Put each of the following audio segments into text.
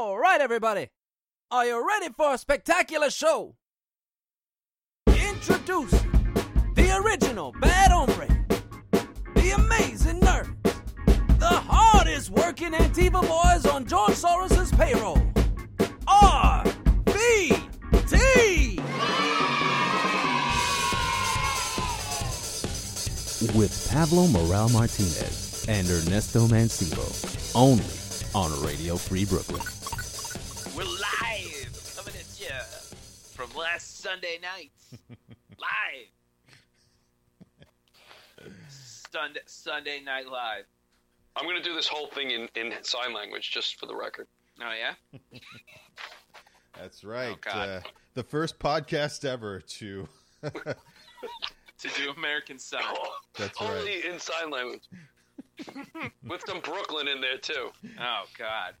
All right, everybody. Are you ready for a spectacular show? Introducing the original Bad Hombre, the amazing nerd, the hardest working Antifa boys on George Soros's payroll. RVT! With Pablo Morel Martinez and Ernesto Mancibo, only on Radio Free Brooklyn. Last Sunday night. live. Sunday, Sunday Night Live. I'm going to do this whole thing in, in sign language just for the record. Oh, yeah? That's right. Oh, God. uh, the first podcast ever to. To do American Summer. That's Only in sign language. With some Brooklyn in there, too. Oh, God.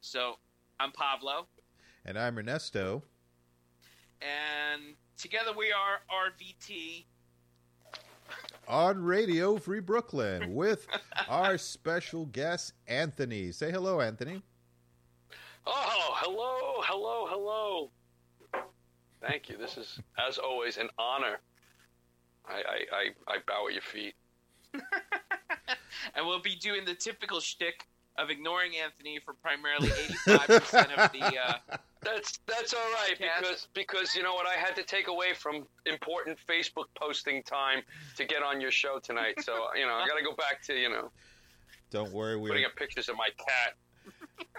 so, I'm Pablo, and I'm Ernesto. and together we are RVT. on Radio Free Brooklyn with our special guest, Anthony. Say hello, Anthony. Oh, hello, hello, hello. Thank you. This is, as always, an honor. I, I, I, I bow at your feet. and we'll be doing the typical shtick of ignoring Anthony for primarily 85% of the. Uh, That's that's all right because because you know what I had to take away from important Facebook posting time to get on your show tonight. So you know I got to go back to you know Don't worry, we're putting up pictures of my cat.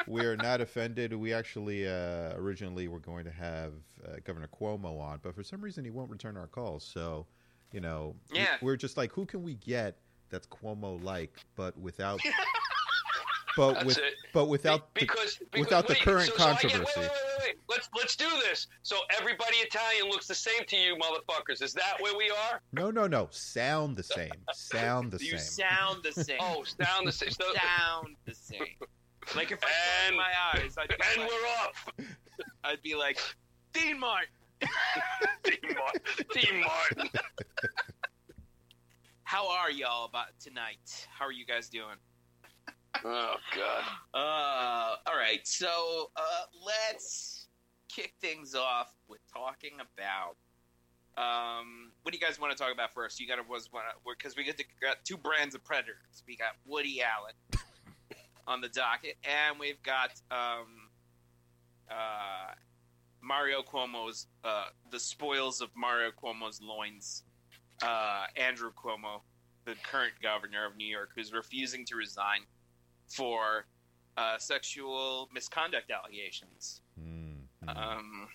we're not offended. We actually uh, originally were going to have uh, Governor Cuomo on, but for some reason he won't return our calls. So, you know, we- Yeah. we're just like, who can we get that's Cuomo like, but without, but That's with, it. but without, Be- the, because, because without the current so, so I get- controversy. wait, wait, wait, wait. Let's let's do this. So everybody Italian looks the same to you, motherfuckers. Is that where we are? no, no, no, sound the same, sound the you same. sound the same. Oh, down the same. So, sound the same. Like if I And- my eyes, I'd be, and like, we're off. I'd be like, Dean Martin. Dean Martin. Dean Martin. How are y'all about tonight? How are you guys doing? Oh God. Uh, all right. So uh, let's kick things off with talking about. Um, what do you guys want to talk about first? You got to was one because we get to, got two brands of predators. We got Woody Allen on the docket, and we've got um, uh, Mario Cuomo's uh, the spoils of Mario Cuomo's loins. Uh, Andrew Cuomo, the current governor of New York, who's refusing to resign for uh, sexual misconduct allegations. Hmm, hmm. Um,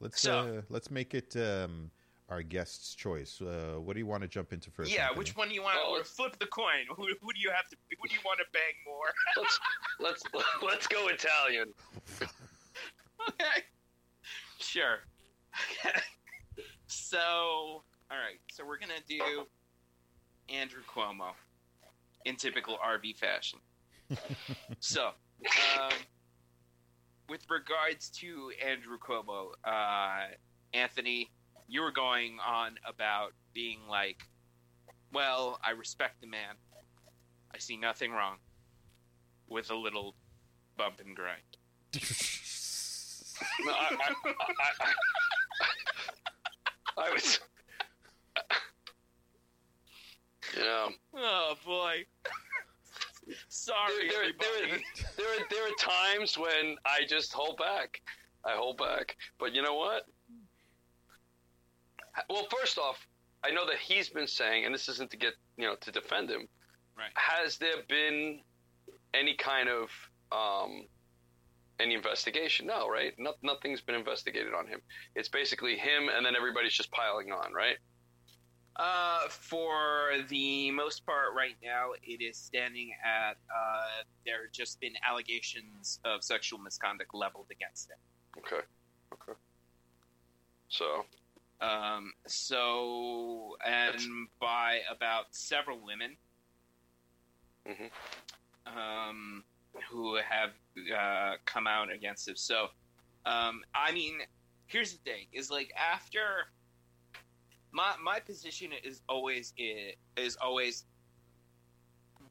let's so- uh, let's make it um, our guest's choice. Uh, what do you want to jump into first? yeah, Anthony? which one do you want Well, to flip the coin? Who, who do you have to? Who do you want to bang more? Let's let's let's go Italian. okay, sure. Okay. So, all right. So we're gonna do Andrew Cuomo in typical RV fashion. So, um, with regards to Andrew Cuomo, uh, Anthony, you were going on about being like, well, I respect the man. I see nothing wrong with a little bump and grind. No, I, I, I, I, was. You know, Oh boy. Sorry, there, there, there, are, there are times when I just hold back. I hold back. But you know what? Well, first off, I know that he's been saying, and this isn't to get, you know, to defend him. Right. Has there been any kind of um, any investigation? No, right? No, nothing's been investigated on him. It's basically him, and then everybody's just piling on, right? Uh, for the most part, right now, it is standing at uh, there have just been allegations of sexual misconduct leveled against him. Okay. Okay. So, Um, so, and by about several women, Mm-hmm. um, who have uh, come out against it. So, um, I mean, here's the thing: is like after my my position is always is always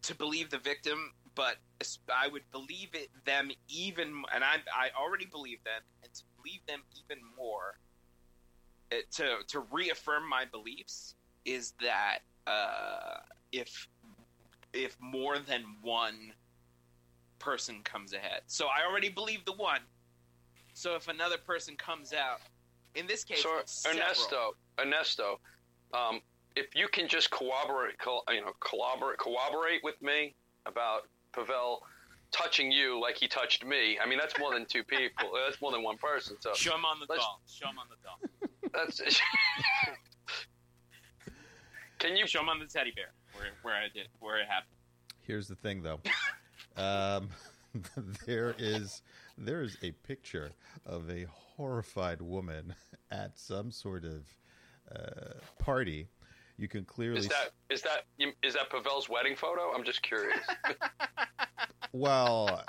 to believe the victim, but I would believe it them even, and I I already believe them, and to believe them even more, uh, to to reaffirm my beliefs is that uh, if if more than one person comes ahead, so I already believe the one. So if another person comes out, in this case, So Ernesto, Ernesto, um, if you can just corroborate, co- you know, collaborate, corroborate with me about Pavel touching you like he touched me. I mean, that's more than two people. That's more than one person. So Show him on the doll. Show him on the doll. that's. can you? Show him on the teddy bear where where I did where it happened. Here's the thing, though. Um, there is there is a picture of a horrified woman at some sort of uh, party. You can clearly Is that is that is that Pavel's wedding photo? I'm just curious. well.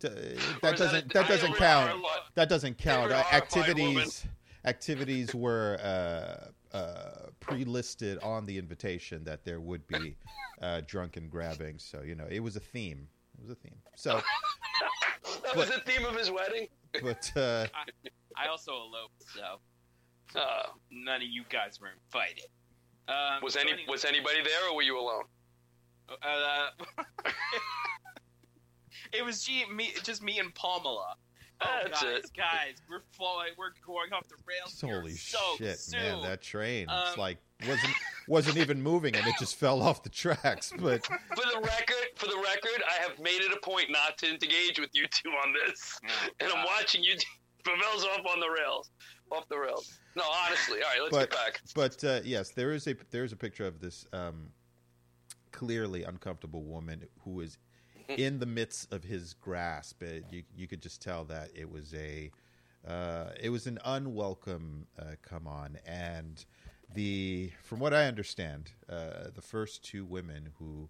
d- Or that is that doesn't a that doesn't favorite count. That doesn't count. Favorite Uh, woman. activities activities were uh, uh, pre-listed on the invitation that there would be uh, drunken grabbing. So you know, it was a theme. It was a theme. So, That was the theme of his wedding. but uh, I also eloped, so Uh, none of you guys were invited. Um, was so any anyway, was anybody there, or were you alone? Uh, it was G, me, just me and Pamela. Oh, That's guys, it. guys, we're falling, we're going off the rails. here holy so shit, soon. man! That train, it's Um, like wasn't wasn't even moving, and it just fell off the tracks. But For the record, for the record, I have made it a point not to engage with you two on this, Oh, and I'm watching you. Pavel's off on the rails, off the rails. No, honestly, all right, let's But- get back. but uh, yes, there is a there is a picture of this um, clearly uncomfortable woman who is in the midst of his grasp. It, you you could just tell that it was a uh, it was an unwelcome uh, come on, and the from what I understand, uh, the first two women who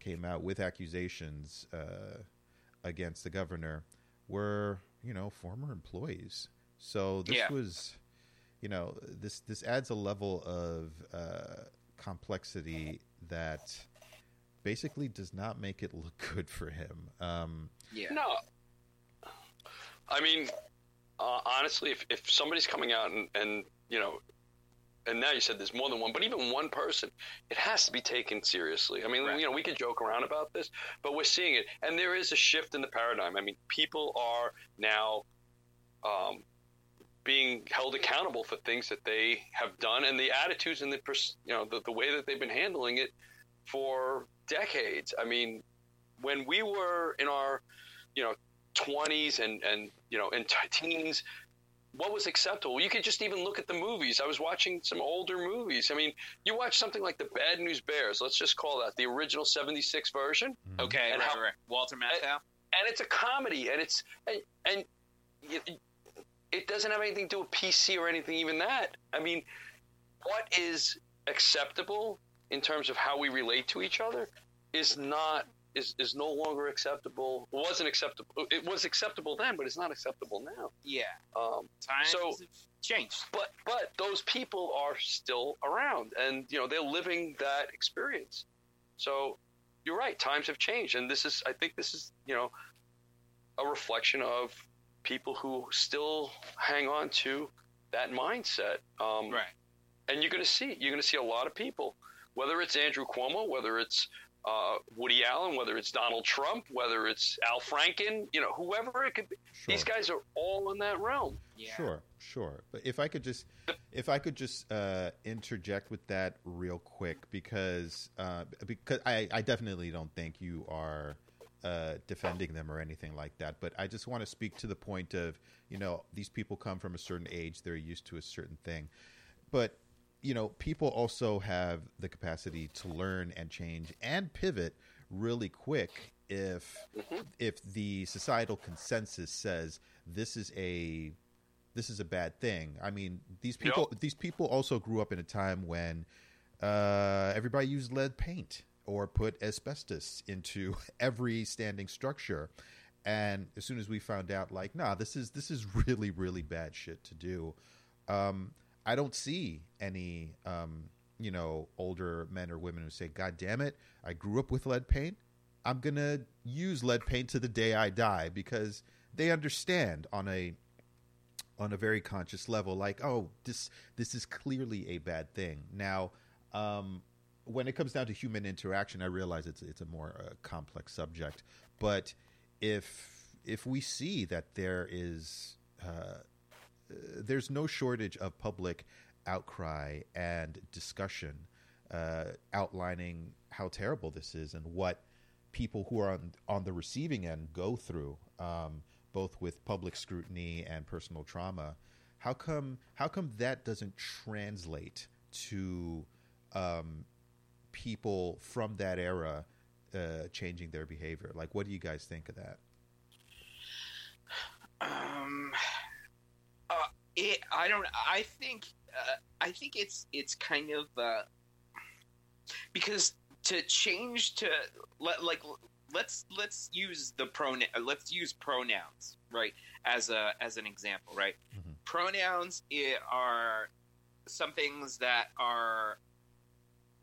came out with accusations uh, against the governor were you know former employees. So this Yeah. was you know this this adds a level of uh, complexity that basically does not make it look good for him. Um, Yeah. No, I mean, uh, honestly, if if somebody's coming out and and you know. And now you said there's more than one, but even one person, it has to be taken seriously. I mean, Right. you know, we can joke around about this, but we're seeing it, and there is a shift in the paradigm. I mean, people are now um, being held accountable for things that they have done and the attitudes and the pers- you know the, the way that they've been handling it for decades. I mean, when we were in our you know 20s and and you know in t- teens what was acceptable? You could just even look at the movies. I was watching some older movies. I mean you watch something like the bad news bears. Let's just call that the original 76 version. Mm-hmm. Okay, And right, how- right. Walter Matthau. and it's a comedy and it's and, and it, it doesn't have anything to do with pc or anything even that. I mean what is acceptable in terms of how we relate to each other is not is, is no longer acceptable wasn't acceptable it was acceptable then but it's not acceptable now Yeah, um, times So- have changed. but but those people are still around and you know they're living that experience so you're right times have changed and this is i think this is you know a reflection of people who still hang on to that mindset um, Right. and you're going to see you're going to see a lot of people whether it's andrew cuomo whether it's uh, woody allen whether it's donald trump whether it's al franken you know whoever it could be sure. these guys are all in that realm Yeah. Sure, sure. But if I could just, if I could just uh, interject with that real quick, because uh, because I, I definitely don't think you are uh, defending them or anything like that. But I just want to speak to the point of, you know, these people come from a certain age; they're used to a certain thing. But you know, people also have the capacity to learn and change and pivot really quick if if the societal consensus says this is a this is a bad thing. I mean, these people these people also grew up in a time when uh, everybody used lead paint or put asbestos into every standing structure. And as soon as we found out, like, nah, this is this is really really bad shit to do. Um, I don't see any um, you know older men or women who say, "God damn it, I grew up with lead paint. I'm gonna use lead paint to the day I die because they understand on a on a very conscious level, like, oh, this this is clearly a bad thing. Now, um, when it comes down to human interaction, I realize it's it's a more uh, complex subject. But if if we see that there is uh, there's no shortage of public outcry and discussion uh, outlining how terrible this is and what people who are on on the receiving end go through, um, both with public scrutiny and personal trauma. How come how come that doesn't translate to um, people from that era uh, changing their behavior? Like, what do you guys think of that? Um, it. I don't. I think. Uh, I think it's it's kind of uh, because to change to let like let's let's use the pronoun let's use pronouns right as a as an example right Mhm. pronouns are some things that are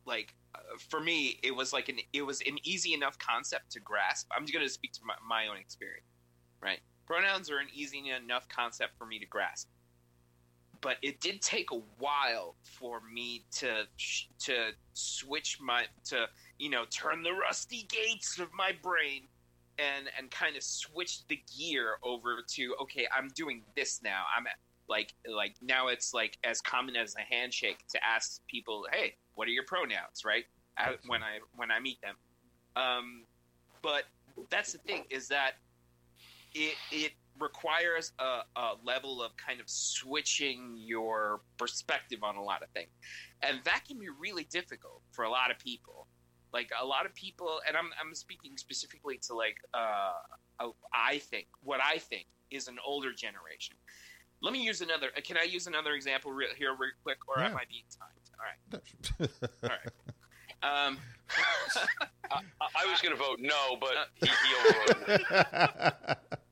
like uh, for me it was like an it was an easy enough concept to grasp i'm just going to speak to my, my own experience right pronouns are an easy enough concept for me to grasp but it did take a while for me to to switch my to you know turn the rusty gates of my brain and and kind of switch the gear over to okay i'm doing this now. I'm like like now it's like as common as a handshake to ask people hey what are your pronouns? right? When i when i meet them. Um but that's the thing is that it it requires a, a level of kind of switching your perspective on a lot of things. And that can be really difficult for a lot of people. Like a lot of people and i'm, I'm speaking specifically to like uh, uh, i think what i think is an older generation. Let me use another can i use another example re- here real quick or Yeah. am i being timed? All right. Um, I, I was going to vote no, but he, he overrode.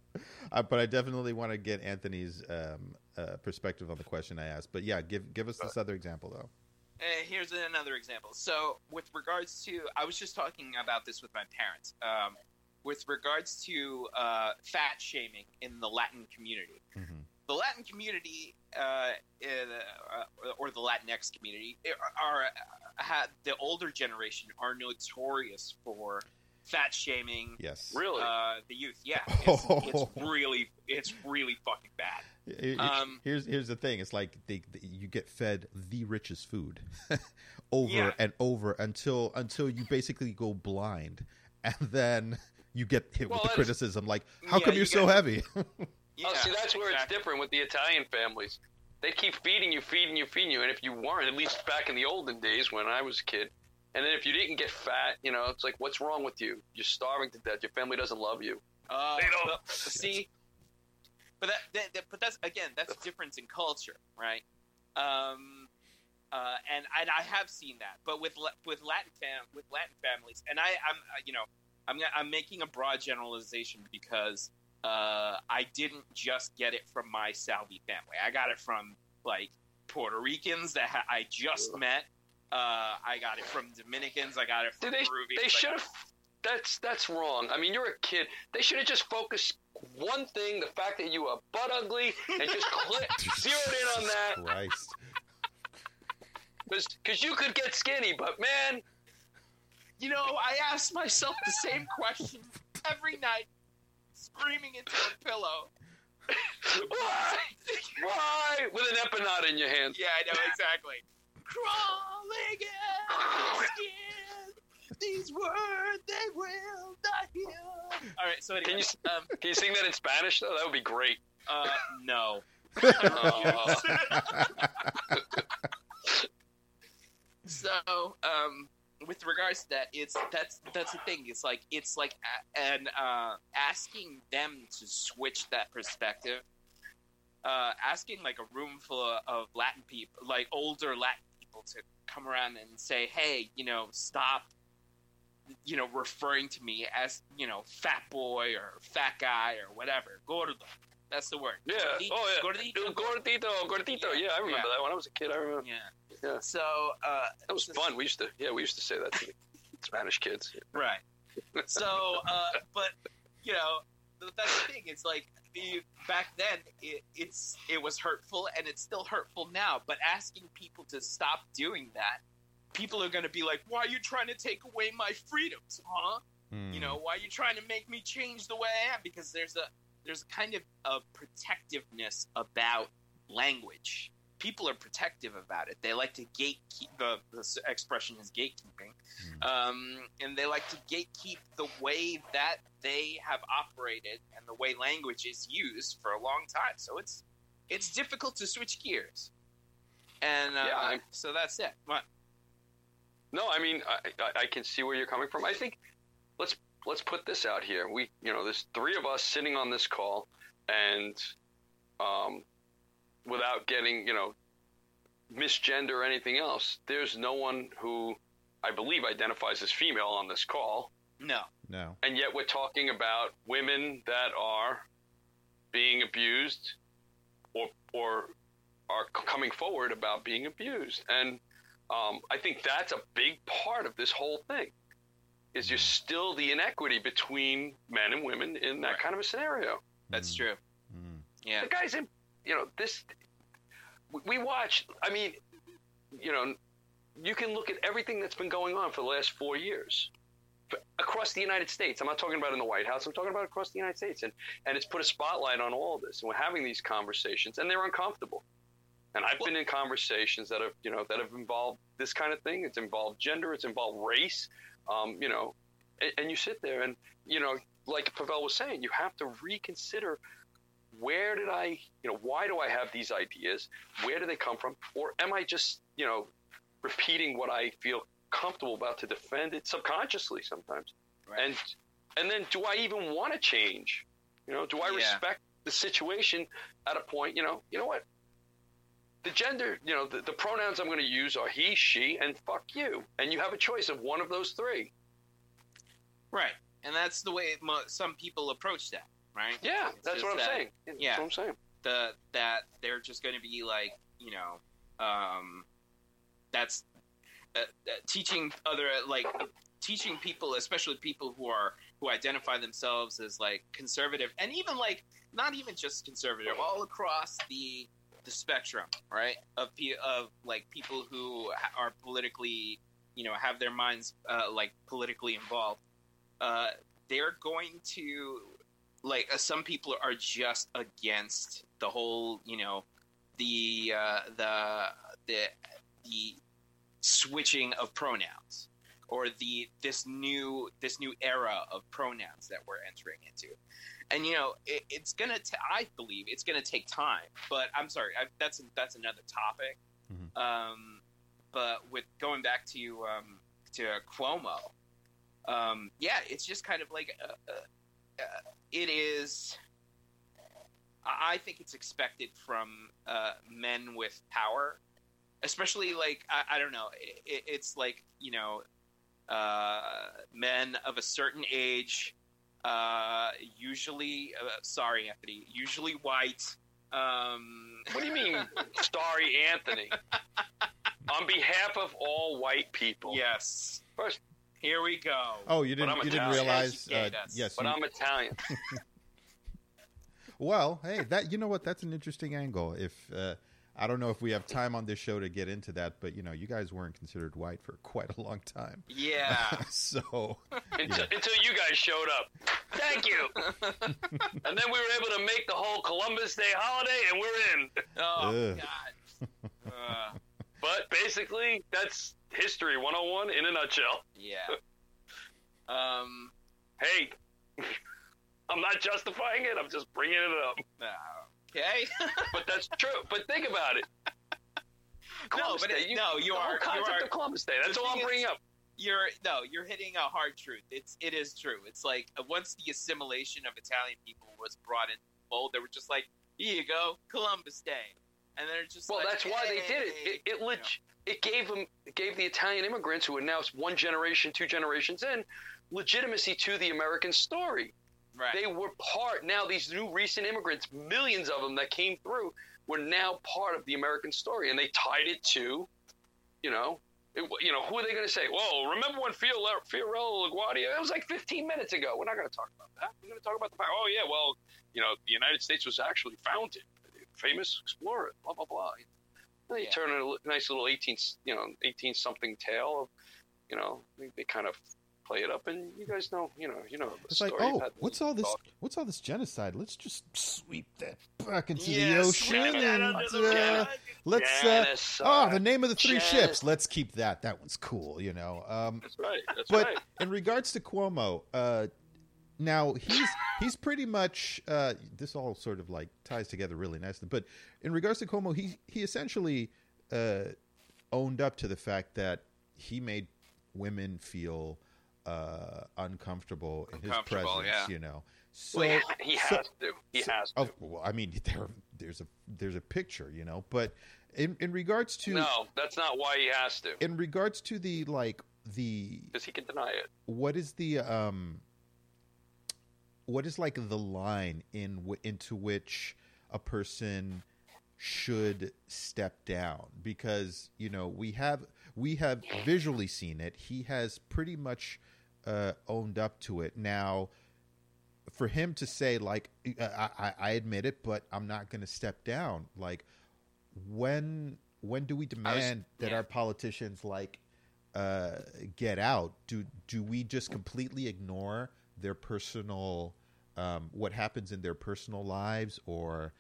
uh, but I definitely want to get Anthony's um, uh, perspective on the question I asked. But yeah, give give us this other example though. Uh, here's another example. So, with regards to, I was just talking about this with my parents. Um, with regards to uh, fat shaming in the Latin community, Mhm. the Latin community uh, uh, or the Latinx community are, are had the older generation are notorious for fat shaming Yes. Really? uh, the youth. Yeah, it's, it's really it's really fucking bad. It- it- Um, here's here's the thing. It's like they, they- you get fed the richest food over Yeah. and over until until you basically go blind, and then you get hit Well, with the criticism like, "How Yeah, come you you're so get- heavy?" Yeah, oh, see, that's where it's different with the Italian families. They keep feeding you, feeding you, feeding you, and if you weren't, at least back in the olden days when I was a kid, and then if you didn't get fat, you know, it's like, what's wrong with you? You're starving to death. Your family doesn't love you. Uh, They don't- but- see, but that, that, that- but that's again that's a difference in culture, right? Um, uh, and and I have seen that, but with with Latin fam with Latin families, and I I'm uh, you know I'm I'm making a broad generalization because uh, I didn't just get it from my Salvi family. I got it from like Puerto Ricans that ha- I just met. Uh, I got it from Dominicans. I got it from Did they? Peruvians. They I should have. That's that's wrong. I mean, you're a kid. They should have just focused one thing: the fact that you are butt ugly, and just click, zeroed in on that. Christ. Because you could get skinny, but man, You know, I ask myself the same question every night, screaming into a pillow. why? Why? With an Epinot in your hand. Yeah, I know exactly. Crawling out of skin, these words they will not hear. All right, so anyway, Can you- um, Can you sing that in Spanish though? That would be great. uh, no. Oh. so um with regards to that it's that's that's the thing it's like it's like a- and uh asking them to switch that perspective uh asking like a room full of, of latin people like older latin people to come around and say hey you know stop you know referring to me as you know fat boy or fat guy or whatever gordo that's the word Yeah. Gordito, Oh yeah. gordito. Gordito, gordito. Yeah, Yeah, I remember yeah. that when I was a kid. I remember. yeah Yeah. so uh That was fun. We used to. Yeah, we used to say that to the Spanish kids. Right. So, uh, but you know, that's the thing. It's like you- back then, it, it's it was hurtful, and it's still hurtful now. But asking people to stop doing that, people are going to be like, "Why are you trying to take away my freedoms, huh? Hmm. You know, why are you trying to make me change the way I am?" Because there's a there's a kind of a protectiveness about language. People are protective about it. They like to gatekeep. The, the expression is gatekeeping um, and they like to gatekeep the way that they have operated and the way language is used for a long time. So it's it's difficult to switch gears, and uh, Yeah, so that's it. What? No, I mean, I, I, I can see where you're coming from. I think let's let's put this out here. We, you know, there's three of us sitting on this call, and um, without getting, you know, misgender or anything else, there's no one who I believe identifies as female on this call, No, No. and yet we're talking about women that are being abused or or are coming forward about being abused and um, I think that's a big part of this whole thing is there's still the inequity between men and women in that Right. kind of a scenario that's Mm. true. Mm. Yeah, the guys in you know this we- watch i mean you know you can look at everything that's been going on for the last four years across the united states. I'm not talking about in the white house. I'm talking about across the united states. And and it's put a spotlight on all of this. And we're having these conversations and they're uncomfortable. And i've been in conversations that have you know that have involved this kind of thing. It's involved gender. It's involved race. Um, you know and, and you sit there and you know like pavel was saying you have to reconsider where did I, you know, why do I have these ideas? Where do they come from? Or am I just, you know, repeating what I feel comfortable about to defend it subconsciously sometimes? right. And and then do I even want to change? You know, do I Yeah. respect the situation at a point, you know, you know what? The gender, you know, the, the pronouns I'm going to use are he, she, and fuck you. And you have a choice of one of those three. right, and that's the way mo- some people approach that. Right? Yeah, It's that's what I'm that- saying. yeah. That's what I'm saying. the that they're just going to be like you know um that's uh, uh, teaching other like teaching people especially people who are who identify themselves as like conservative and even like not even just conservative all across the the spectrum right of pe- of like people who are politically you know have their minds uh, like politically involved uh they're going to like uh, some people are just against the whole you know the uh, the the the switching of pronouns or the this new this new era of pronouns that we're entering into and you know it, it's gonna ta- i believe it's gonna take time but i'm sorry I, that's that's another topic Mhm. um, but with going back to um, to cuomo um, yeah it's just kind of like uh, uh, uh, it is I think it's expected from uh, men with power, especially like I, I don't know. It, it's like you know, uh, men of a certain age, uh, usually. Uh, sorry, Anthony. Usually white. Um, What do you mean, Starry Anthony? On behalf of all white people. yes. First- Here we go. Oh, you didn't. You didn't realize. Uh, yes. But you- I'm Italian. Well, hey, that you know what? That's an interesting angle. If uh, I don't know if we have time on this show to get into that, but you know, you guys weren't considered white for quite a long time. Yeah. so until, until you guys showed up. Thank you. and then we were able to make the whole Columbus Day holiday, and we're in. oh Ugh. God. Uh, But basically, that's history 101 in a nutshell. yeah. Um. Hey, I'm not justifying it. I'm just bringing it up. Okay. But that's true. But think about it. Columbus but Day, it- no, you the are- whole you concept are- of Columbus Day. That's all I'm bringing is- up. you're no, you're hitting a hard truth. It's it is true. It's like uh, once the assimilation of Italian people was brought into the fold, they were just like, here you go, Columbus Day, and they're just Well, like, that's why they did it. "Hey," It, it, you leg- it gave them, it gave the Italian immigrants who are now one generation, two generations in, legitimacy to the American story. right? They were part. Now these new recent immigrants, millions of them that came through, were now part of the American story, and they tied it to, you know, It, you know, who are they going to say? Well, remember when Fiorello, Fiorello LaGuardia? It was like 15 minutes ago. We're not going to talk about that. We're going to talk about the fact. Oh yeah, well, you know, the United States was actually founded. Famous explorer. Blah blah blah. Then you Yeah. turn a nice little 18, you know, 18 something tale of, you know, they, they kind of play it up, and you guys know, you know, you know. The It's story. You've oh, what's all this? talk. What's all this genocide? Let's just sweep that back into Yeah, the ocean and under the uh, let's. Uh, oh, the name of the three Gen- ships. Let's keep that. That one's cool. You know. Um, That's right. That's but right. in regards to Cuomo, uh, now he's he's pretty much uh, this all sort of like ties together really nicely. But in regards to Cuomo, he he essentially uh, owned up to the fact that he made women feel uh, uncomfortable in his presence. yeah. You know, so Well, he, he so- has to. He so- has to. oh, well, I mean, there there's a there's a picture, you know, but in in regards to no, that's not why he has to. in regards to the like the Because he can deny it. what is the um what is like the line in w- into which a person should step down because you know we have we have visually seen it he has pretty much uh owned up to it now for him to say like I, I, I admit it but i'm not going to step down like when when do we demand that yeah. our politicians like uh, get out? Do do we just completely ignore their personal um, what happens in their personal lives, or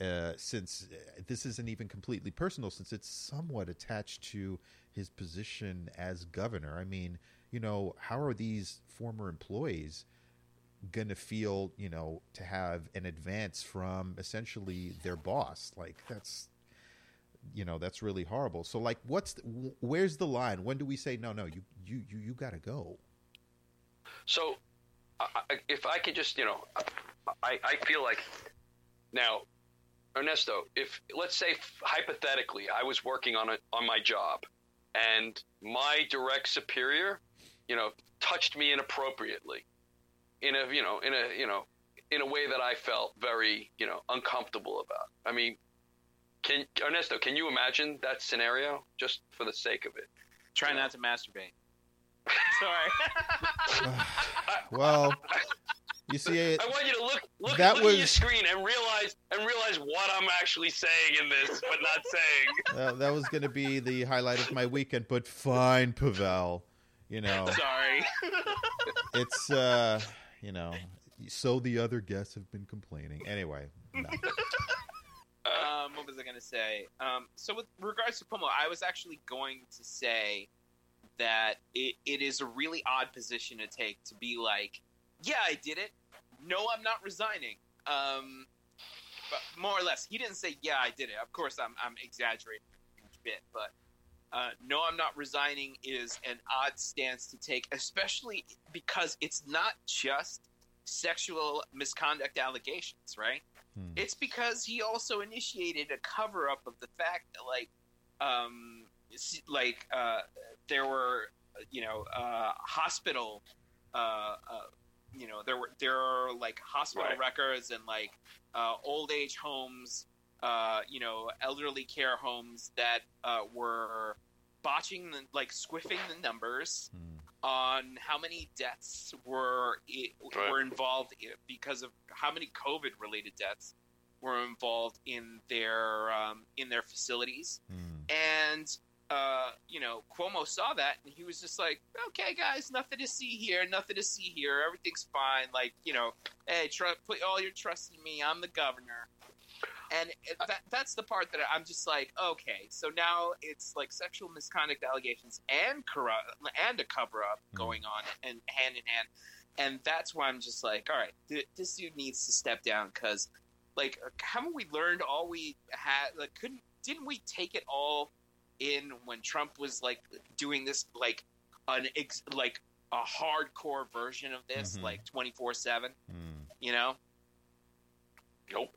uh, since uh, this isn't even completely personal, since it's somewhat attached to his position as governor? I mean, you know, how are these former employees? going to feel, you know, to have an advance from essentially their boss. Like that's you know, that's really horrible. So like what's the, where's the line? When do we say no, no, you you you you got to go? So, I, if I could just, you know, I, I feel like now, Ernesto, if let's say hypothetically I was working on a on my job, and my direct superior, you know, touched me inappropriately, in a you know in a you know in a way that I felt very you know uncomfortable about. I mean, can Ernesto, can you imagine that scenario just for the sake of it? Try not to masturbate. Sorry. Well, you see it I want you to look look, That look at your screen and realize and realize what I'm actually saying in this, but not saying. uh, that was going to be the highlight of my weekend, but fine, Pavel. You know, Sorry. it's uh, you know, so the other guests have been complaining. Anyway, no. um, what was I going to say? Um, so with regards to Cuomo, I was actually going to say that it, it is a really odd position to take to be like, yeah, I did it. No, I'm not resigning. Um, but more or less, he didn't say, yeah, I did it. Of course, I'm, I'm exaggerating a bit, but uh, no, I'm not resigning is an odd stance to take, especially because it's not just sexual misconduct allegations, right? Hmm. It's because he also initiated a cover up of the fact that, like, um, like uh, there were, you know, uh, hospital, uh, uh, you know, there were there are like hospital Right. records and like uh, old age homes, uh, you know, elderly care homes that uh, were botching the like squiffing the numbers Hmm. on how many deaths were Right. were involved i because of how many COVID related deaths were involved in their um, in their facilities, Hmm. and uh, you know Cuomo saw that and he was just like, okay, guys, nothing to see here, nothing to see here, everything's fine. Like you know, hey, tr- put all your trust in me, I'm the governor. And that, that's the part that I'm just like, okay, so now it's like sexual misconduct allegations and corrupt and a cover up Hmm. going on and hand in hand, and that's why I'm just like, all right, th- this dude needs to step down because, like, haven't we learned all we had? Like, couldn't didn't we take it all in when Trump was like doing this like an ex- like a hardcore version of this, Mhm. like twenty four seven, Hmm. you know? Nope.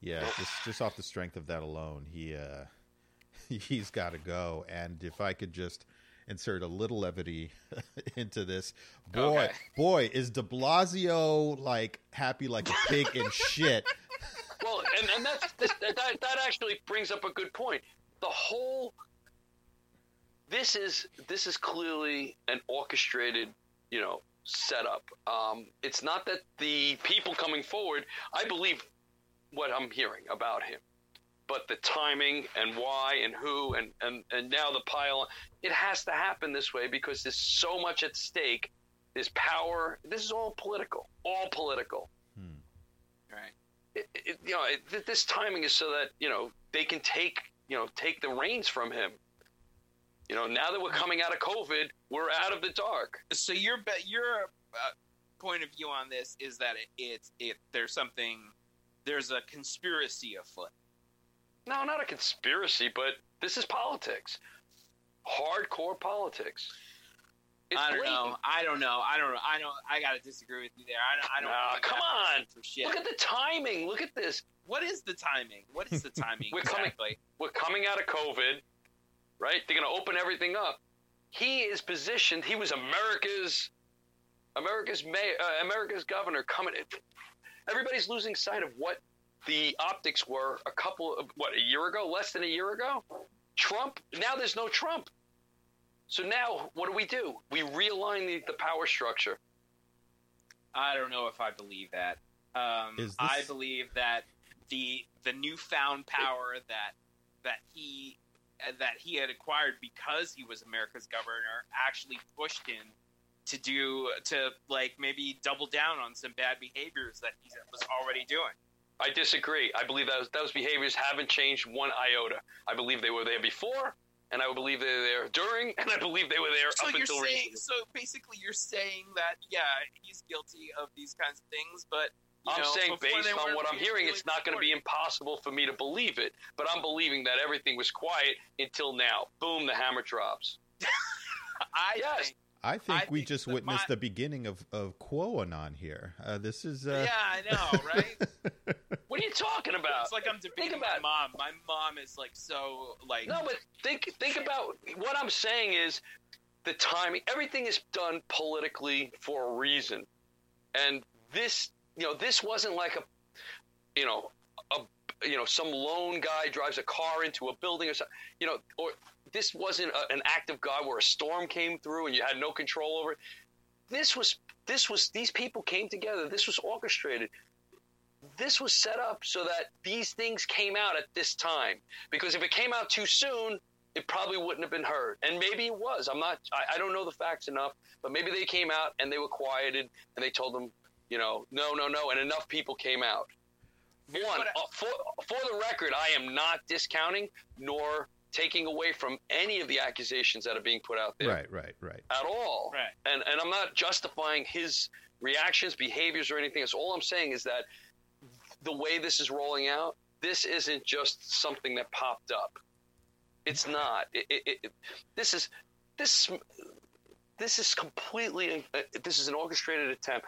Yeah, just just off the strength of that alone, he uh, he's got to go. And if I could just insert a little levity into this, boy, Okay. boy, is De Blasio like happy like a pig in shit. Well, and, and that's that that actually brings up a good point. The whole this is this is clearly an orchestrated, you know, setup. Um, it's not that the people coming forward. I believe what I'm hearing about him, but the timing and why and who and and and now the pile. It has to happen this way because there's so much at stake. There's power. This is all political. All political. Hmm. Right. It, it, you know, it, this timing is so that you know they can take you know take the reins from him. You know, now that we're coming out of COVID, we're out of the dark. So your your uh, point of view on this is that it, it's it there's something there's a conspiracy afoot. No, not a conspiracy, but this is politics. Hardcore politics. It's I don't blatant. know. I don't know. I don't know. I don't. I gotta disagree with you there. I don't. I don't. Nah, come on. shit. Look at the timing. Look at this. What is the timing? What is the timing We're coming- exactly? We're coming out of COVID, right? They're going to open everything up. He is positioned. He was America's America's mayor, uh, America's governor. Coming. in, Everybody's losing sight of what the optics were a couple of what a year ago, less than a year ago. Trump. Now there's no Trump. So now what do we do? We realign the, the power structure. I don't know if I believe that. Um, this- I believe that the the newfound power that that he that he had acquired because he was America's governor actually pushed him to do to like maybe double down on some bad behaviors that he was already doing. I disagree. I believe those those behaviors haven't changed one iota. I believe they were there before, and I believe they were there during, and I believe they were there So up you're until saying recently. so basically you're saying that yeah he's guilty of these kinds of things, but I'm know, saying based on what I'm hearing, really it's not going to be impossible for me to believe it. But I'm believing that everything was quiet until now. Boom, the hammer drops. I Yes. think I think I we think just that witnessed my- the beginning of of QAnon here. Uh, this is uh, yeah I know right. What are you talking about? It's like I'm debating about my mom. My mom is like so like No, but think think about what I'm saying is the timing. Everything is done politically for a reason, and this you know this wasn't like a you know a you know some lone guy drives a car into a building or something. You know, or this wasn't a, an act of God where a storm came through and you had no control over it. This was this was these people came together. This was orchestrated. This was set up so that these things came out at this time. Because if it came out too soon, it probably wouldn't have been heard. And maybe it was. I'm not. I, I don't know the facts enough. But maybe they came out and they were quieted and they told them, you know, no, no, no, and enough people came out. One, I- uh, for for the record, I am not discounting nor taking away from any of the accusations that are being put out there right, right, right. at all. Right. And and I'm not justifying his reactions, behaviors, or anything else. All I'm saying is that the way this is rolling out, this isn't just something that popped up. It's not. It, it, it, this is this this is completely uh, this is an orchestrated attempt.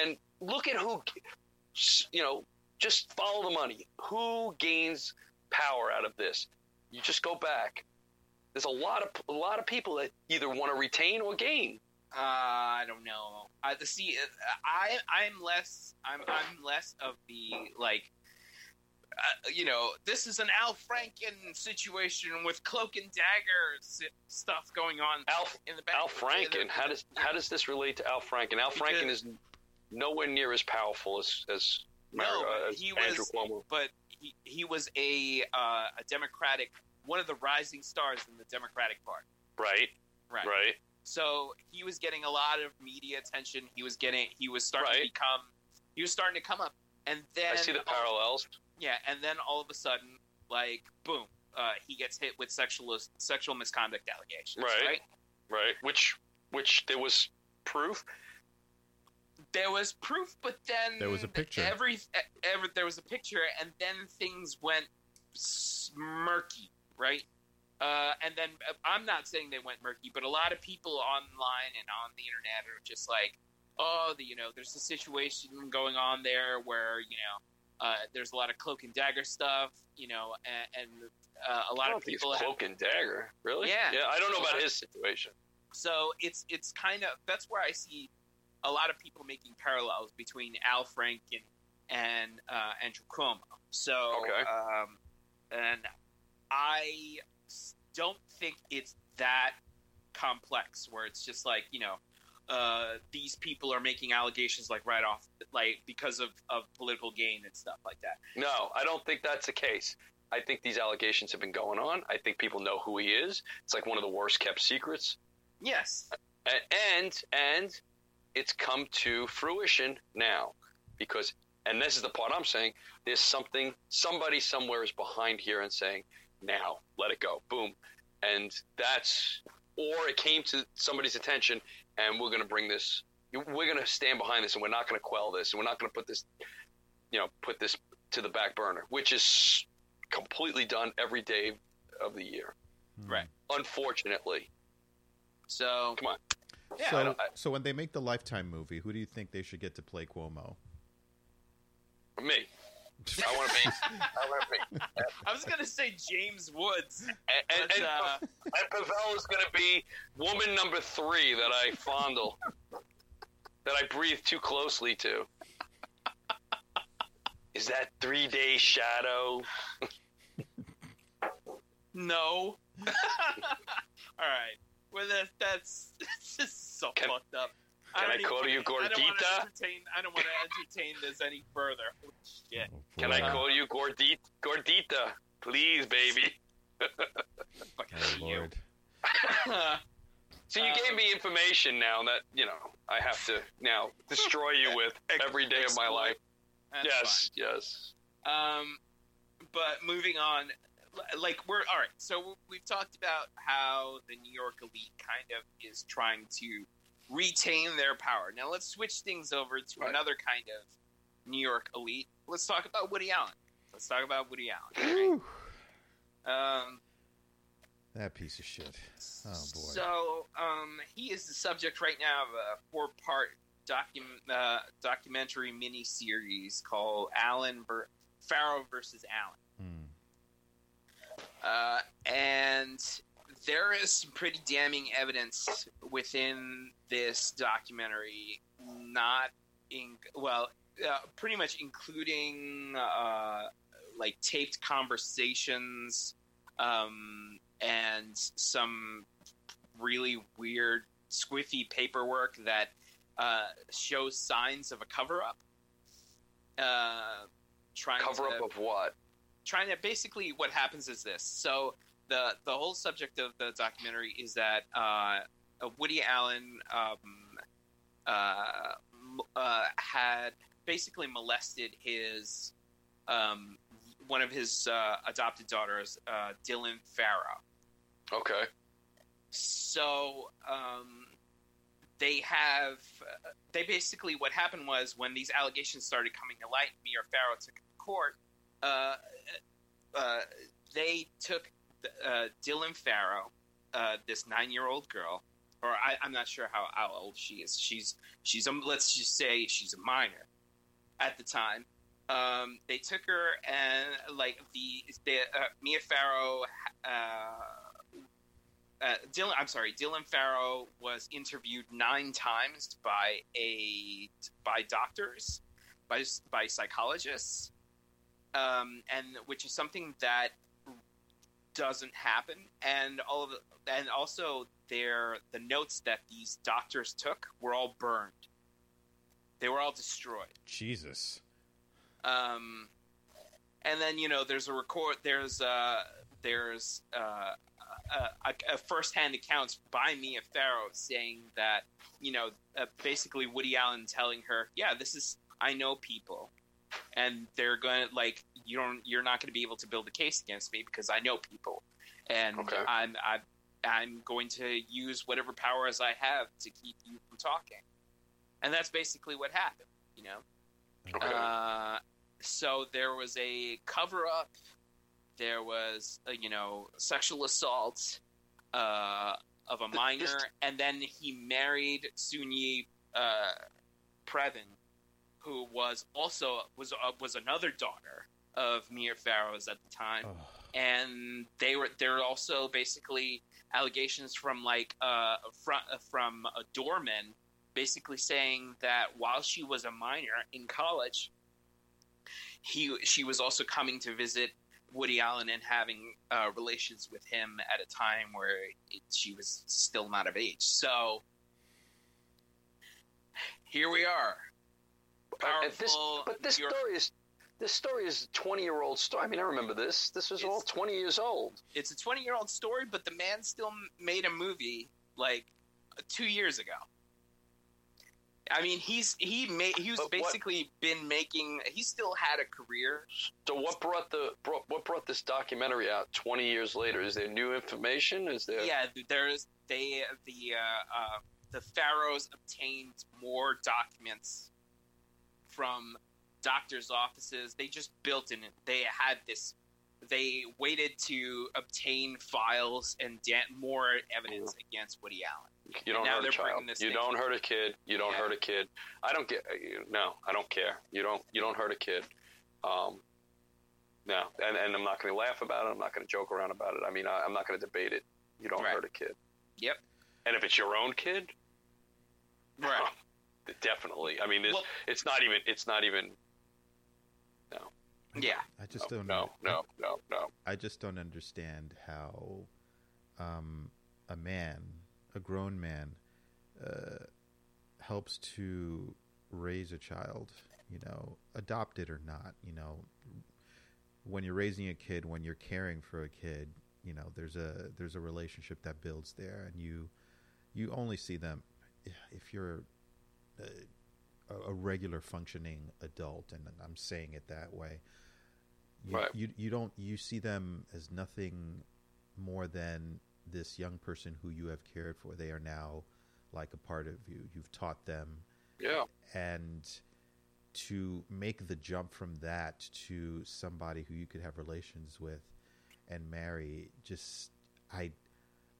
And look at who you know. Just follow the money. Who gains power out of this? You just go back. There's a lot of a lot of people that either want to retain or gain. uh, I don't know. I see. uh, I I'm less. I'm I'm less of the like. Uh, you know, this is an Al Franken situation with cloak and dagger stuff going on Al in the back. Al Franken. How does how does this relate to Al Franken? Al Franken is nowhere near as powerful as as, No, uh, as he Andrew was- Cuomo. but he, he was a uh, a Democratic, one of the rising stars in the Democratic Party. Right, Right. right. So he was getting a lot of media attention. He was getting. He was starting Right. to become. He was starting to come up, and then I see the parallels. Yeah, and then all of a sudden, like boom, uh, he gets hit with sexual sexual misconduct allegations. Right. right? Right. Which which there was proof. There was proof, but then There was a picture. Every, every there was a picture, and then things went murky, right? Uh, and then uh, I'm not saying they went murky, but a lot of people online and on the internet are just like, oh, the, you know, there's a situation going on there where you know uh, there's a lot of cloak and dagger stuff, you know, and, and uh, a lot I don't of think it's people have, cloak and dagger. Really? Yeah. Yeah. I don't know about his situation. so it's it's kind of that's where I see a lot of people making parallels between Al Franken and uh, Andrew Cuomo. So Okay. um, and I don't think it's that complex where it's just like you know uh, these people are making allegations like right off like because of, of political gain and stuff like that No, I don't think that's the case. I think these allegations have been going on. I think people know who he is. It's like one of the worst kept secrets. yes A- and and it's come to fruition now. Because and this is the part I'm saying there's something somebody somewhere is behind here and saying now let it go. Boom. And that's or it came to somebody's attention and we're going to bring this we're going to stand behind this and we're not going to quell this and we're not going to put this you know put this to the back burner which is completely done every day of the year. Right. Unfortunately. So come on yeah, I so, don't- so when they make the Lifetime movie, who do you think they should get to play Cuomo? me I want to be I want to be I was gonna say James Woods And, and, but, and, uh, and Pablo is going to be woman number three that I fondle, that I breathe too closely to. Is that three day shadow? no all right well that, that's it's just so Can- fucked up can I don't call even you wanna- I don't wanna Gordita? entertain- I don't want to entertain this any further. Holy shit. Oh, Can. I call you Gordita? Gordita, please, baby. Fucking Oh, you. So you Um, gave me information now that you know I have to now destroy you with every day of my life. That's yes, yes. Um, but moving on, l- like we're all right. So we've talked about how the New York elite kind of is trying to retain their power. Now let's switch things over to Right. another kind of New York elite. Let's talk about Woody Allen. Let's talk about Woody Allen. Um, That piece of shit. Oh boy. So, um, he is the subject right now of a four-part docu- uh, documentary miniseries called Allen ver- versus Allen. Uh, and there is some pretty damning evidence within this documentary, not in well, uh, pretty much including uh, like taped conversations um, and some really weird squiffy paperwork that uh, shows signs of a cover-up. Uh, trying Cover to, up of what? Trying to basically what happens is this. So the the whole subject of the documentary is that uh, Woody Allen um, uh, uh, had basically molested his um, one of his uh, adopted daughters, uh, Dylan Farrow. Okay. So um, they have uh, they basically what happened was when these allegations started coming to light, Mia Farrow took it to court. Uh, uh, they took uh, Dylan Farrow, uh, this nine-year-old girl, or I, I'm not sure how, how old she is. She's she's a, let's just say she's a minor at the time. Um, they took her and like the, the uh, Mia Farrow. Uh, uh, Dylan, I'm sorry, Dylan Farrow was interviewed nine times by a by doctors, by by psychologists, um, and which is something that doesn't happen. And all of the, and also their the notes that these doctors took were all burned. They were all destroyed. Jesus. Um, and then you know there's a record. There's uh there's uh, a, a, a first-hand accounts by Mia Farrow saying that you know uh, basically Woody Allen telling her, yeah, this is I know people, and they're going to like you don't you're not going to be able to build a case against me because I know people, and Okay. I'm I'm I'm going to use whatever powers I have to keep you from talking, and that's basically what happened. You know. Okay. Uh, so there was a cover up. There was, uh, you know, sexual assault uh, of a minor, and then he married Soon-Yi uh, Previn, who was also was uh, was another daughter of Mia Farrow's at the time Oh. and they were there were also basically allegations from like uh from from a doorman basically saying that while she was a minor in college he she was also coming to visit Woody Allen and having uh, relations with him at a time where it, she was still not of age. So here we are. And this, but this story is this story is a twenty year old story. I mean, I remember this. This was all twenty years old. it's a 20 year old story, but the man still made a movie like two years ago. I mean, he's he made he was But what- basically been making. He still had a career. So what brought the brought, what brought this documentary out twenty years later? Is there new information? Is there? Yeah, there's they the uh, uh, the Farrows obtained more documents from doctors' offices. They just built in it. They had this. They waited to obtain files and more evidence against Woody Allen. You don't hurt a child. You don't hurt a kid. You don't Yeah. hurt a kid. I don't get. uh, No, I don't care. You don't. You don't hurt a kid. Um, no, and, and I'm not going to laugh about it. I'm not going to joke around about it. I mean, I, I'm not going to debate it. You don't Right. hurt a kid. Yep. And if it's your own kid, Right. Definitely. I mean, this, Well- it's not even. It's not even. No. Yeah. I just no, don't no, no, no, no. I just don't understand how um, a man, a grown man, uh, helps to raise a child. You know, adopted or not. You know, when you're raising a kid, when you're caring for a kid, you know, there's a there's a relationship that builds there, and you you only see them if you're a, a regular functioning adult, and I'm saying it that way. You, Right. you you don't you see them as nothing more than this young person who you have cared for. They are now like a part of you. You've taught them, Yeah. and to make the jump from that to somebody who you could have relations with and marry just i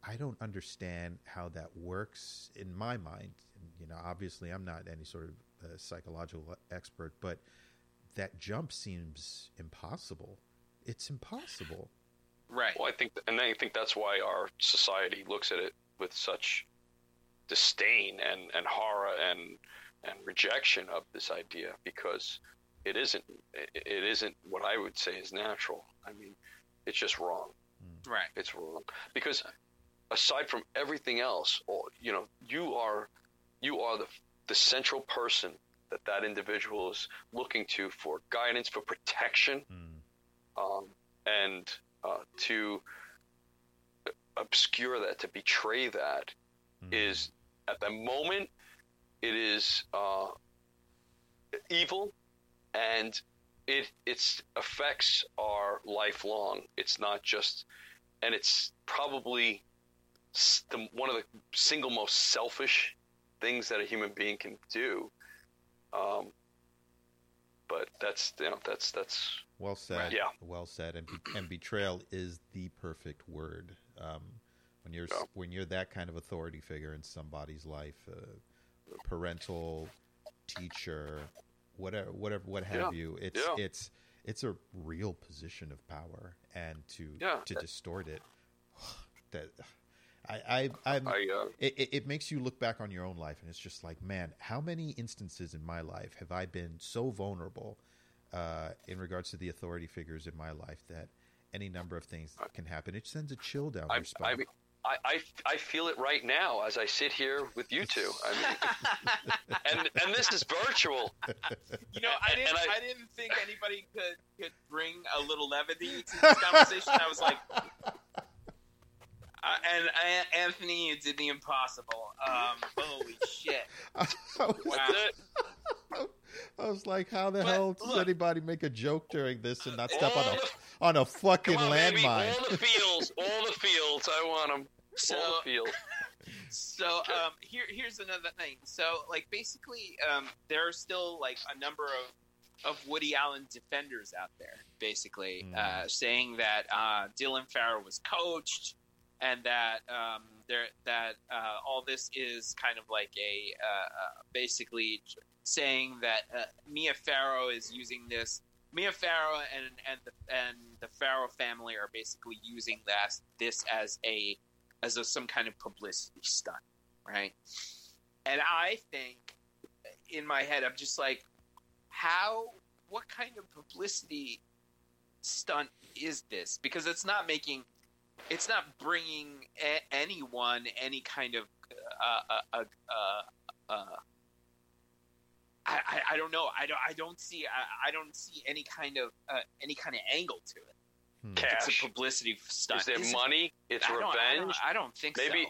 i don't understand how that works in my mind and, you know obviously i'm not any sort of uh, psychological expert but that jump seems impossible it's impossible Right. Well, I think, and I think that's why our society looks at it with such disdain and, and horror and and rejection of this idea because it isn't it, it isn't what I would say is natural. I mean, it's just wrong. Right. It's wrong because aside from everything else, or you know, you are you are the the central person that that individual is looking to for guidance, for protection, Mm. um, and uh, to obscure that, to betray that, Mm. is at the moment it is uh, evil, and it its effects are lifelong. It's not just, and it's probably the, one of the single most selfish things that a human being can do. Um, but that's you know that's that's Well said. Yeah. Well said. And be- and betrayal is the perfect word. Um, when you're Yeah. when you're that kind of authority figure in somebody's life, uh, parental, teacher, whatever, whatever, what have Yeah. you. It's Yeah. it's it's a real position of power, and to to distort it, that I I I'm, I uh, it, it, it makes you look back on your own life and it's just like man how many instances in my life have i been so vulnerable uh, in regards to the authority figures in my life that any number of things can happen it sends a chill down I, your spine I, mean, I, I, I feel it right now as I sit here with you two. I mean, and and this is virtual. You know, I didn't. I, I- didn't think anybody could could bring a little levity to this conversation. I was like, uh, and uh, Anthony you did the impossible. Um, holy shit! I, was, Wow. It. I was like how the But hell does look- anybody make a joke during this and not step on a the- on a fucking Come on, baby. landmine All the fields, all the fields. I want them. So, all the fields. so um, here, here's another thing. So, like, basically, um, there are still like a number of of Woody Allen defenders out there, basically Hmm. uh, saying that uh, Dylan Farrow was coached, and that um, there that uh, all this is kind of like a uh, uh, basically saying that uh, Mia Farrow is using this. Mia Farrow and and the and the Farrow family are basically using that this as a as a, some kind of publicity stunt, right? And I think in my head, I'm just like, how? What kind of publicity stunt is this? Because it's not making, it's not bringing a- anyone any kind of, uh, uh, uh, uh, uh I, I, I don't know. I don't. I don't see. I, I don't see any kind of uh, any kind of angle to it. Hmm. It's a publicity stunt. Is there Is it? money? It's I don't, I don't, revenge. I don't think so. Maybe-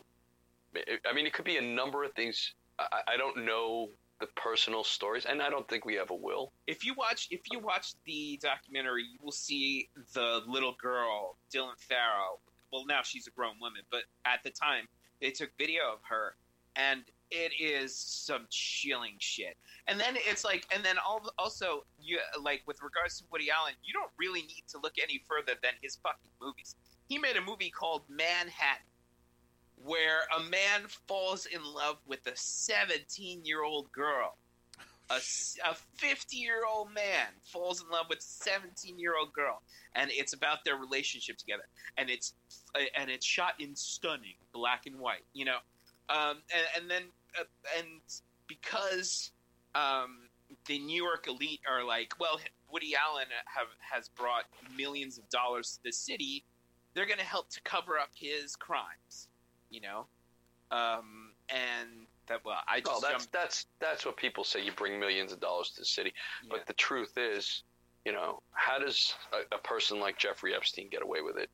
so. I mean, it could be a number of things. I, I don't know the personal stories, and I don't think we ever will. if you watch if you watch the documentary, you will see the little girl, Dylan Farrow. Well, now she's a grown woman, but at the time they took video of her, and it is some chilling shit. And then it's like, and then al- also you like with regards to Woody Allen, you don't really need to look any further than his fucking movies. He made a movie called Manhattan, where a man falls in love with a 17 year old girl. A, 50 year old man falls in love with a 17 year old girl, and it's about their relationship together. And it's and it's shot in stunning black and white, you know. Um, and, and then uh, and because um, the New York elite are like, well, Woody Allen have has brought millions of dollars to the city. They're going to help to cover up his crimes, you know. Um, and that well, I just Well, that's jumped, that's that's what people say. You bring millions of dollars to the city, yeah. but the truth is, you know, how does a, a person like Jeffrey Epstein get away with it?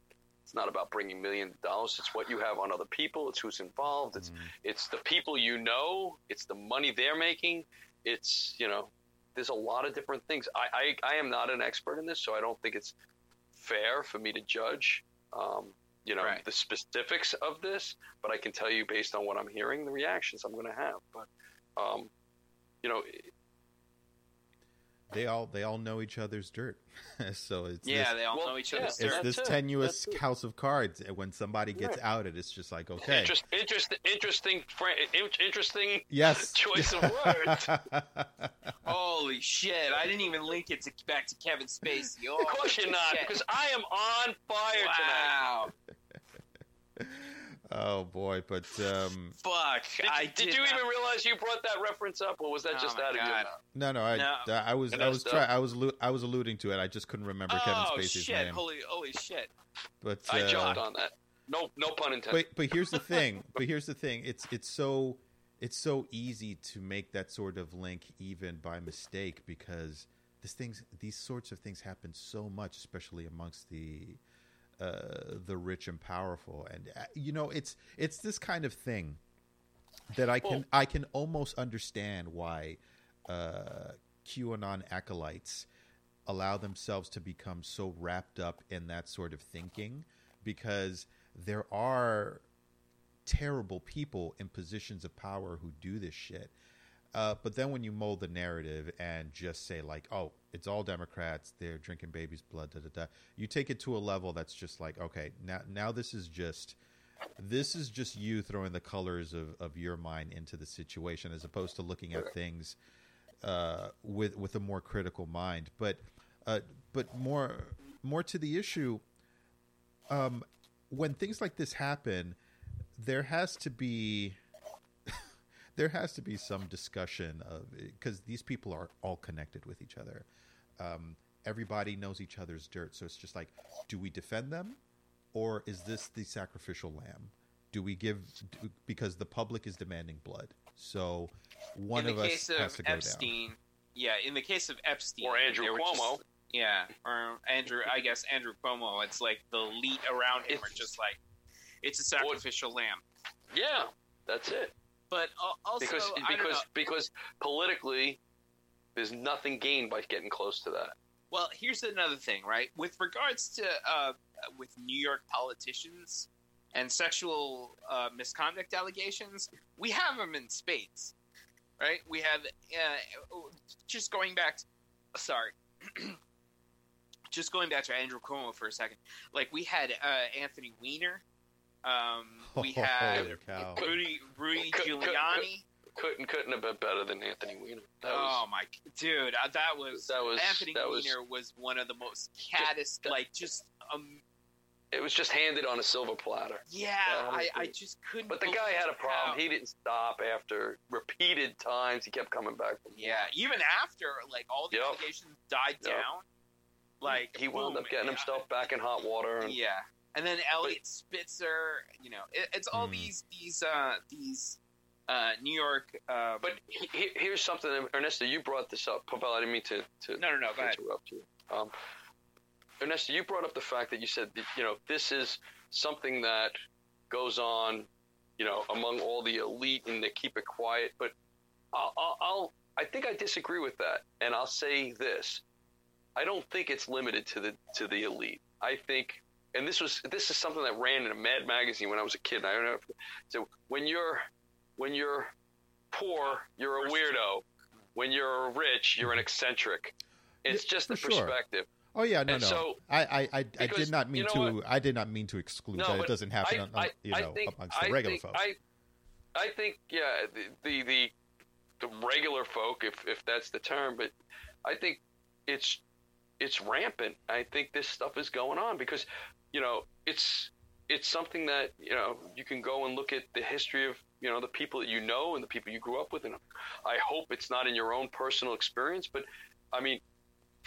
It's not about bringing millions of dollars. It's what you have on other people. It's who's involved. It's Mm. it's the people you know. It's the money they're making. It's you know, there's a lot of different things. I I, I am not an expert in this, so I don't think it's fair for me to judge. Um, you know Right. the specifics of this, but I can tell you based on what I'm hearing, the reactions I'm going to have. But um, you know, They all they all know each other's dirt, so it's yeah, this, they all Well, know each yeah, other's it's this That's it. tenuous That's it. house of cards. and When somebody gets Right. outed, it's just like okay, interest, interest, interesting, interesting. yes, choice of words. Holy shit! I didn't even link it to back to Kevin Spacey. Oh, Of course you're not, shit. because I am on fire tonight. Wow. oh boy, but um, Fuck! Did, I did did you not- even realize you brought that reference up, or was that Oh just my out of your mouth? no, no, I No. I was I was the- try I was I was alluding to it. I just couldn't remember Kevin oh Spacey's shit! name. Holy, holy shit! But I uh, jumped on that. No, no pun intended. but but here's the thing. but here's the thing. It's it's so it's so easy to make that sort of link even by mistake because this things these sorts of things happen so much, especially amongst the uh, the rich and powerful. And uh, you know, it's it's this kind of thing that I can I can almost understand why uh, QAnon acolytes allow themselves to become so wrapped up in that sort of thinking because there are terrible people in positions of power who do this shit. Uh, but then when you mold the narrative and just say like, "Oh, it's all Democrats, they're drinking babies' blood," da da da, you take it to a level that's just like, okay, now now this is just this is just you throwing the colors of, of your mind into the situation as opposed to looking at things uh, with with a more critical mind. But uh, but more more to the issue, um, when things like this happen, there has to be there has to be some discussion of because these people are all connected with each other. Um, everybody knows each other's dirt, so it's just like, do we defend them, or is this the sacrificial lamb? Do we give do, because the public is demanding blood? So one in of the us case has of to go down. Epstein, yeah. In the case of Epstein, Or Andrew Cuomo. just- yeah, or Andrew. I guess Andrew Cuomo. It's like the elite around him are just like, it's a sacrificial lamb. yeah, that's it. But also, Because because because politically, there's nothing gained by getting close to that. Well, here's another thing, right? With regards to uh, with New York politicians and sexual uh, misconduct allegations, we have them in spades, right? We have uh, just going back. To, sorry. just going back to Andrew Cuomo for a second, like we had uh, Anthony Weiner, um, we had Holy. Rudy Rudy Could- could- Giuliani. Couldn't couldn't have been better than Anthony Weiner. That oh my dude, uh, that was That was- Anthony that Weiner was one of the most caddest, like just um, it was just handed on a silver platter. yeah, Yeah, I, I just couldn't. But the guy had a problem. how- He didn't stop after repeated times. He kept coming back. For more. yeah, even after like all the Yep. allegations died Yep. down, Like he wound boom, up getting yeah. himself back in hot water. And, Yeah, and then Eliot Spitzer. You know, it, it's all Hmm. these these uh these uh New York. Uh, But he, he- here's something, Ernesto. You brought this up. Pablo, I didn't mean to, to no, no, no. Interrupt you. Um, Ernesto, you brought up the fact that you said that, you know this is something that goes on, you know, among all the elite and they keep it quiet. But I'll, I'll, I'll I think I disagree with that, and I'll say this: I don't think it's limited to the to the elite. I think, and this was this is something that ran in a Mad magazine when I was a kid. I don't know. If, so when you're when you're poor, you're a weirdo. When you're rich, you're an eccentric. It's Yeah, just the for sure. perspective. Oh yeah, no, And no. so- I, I, I, I because, did not mean you know to. what? I did not mean to exclude No, that. It doesn't happen, I, on, I, you know, think, amongst the I regular think, folks. I, I think, yeah, the, the the the regular folk, if if that's the term, but I think it's it's rampant. I think this stuff is going on because, you know, it's it's something that you know you can go and look at the history of you know the people that you know and the people you grew up with, and I hope it's not in your own personal experience, but I mean,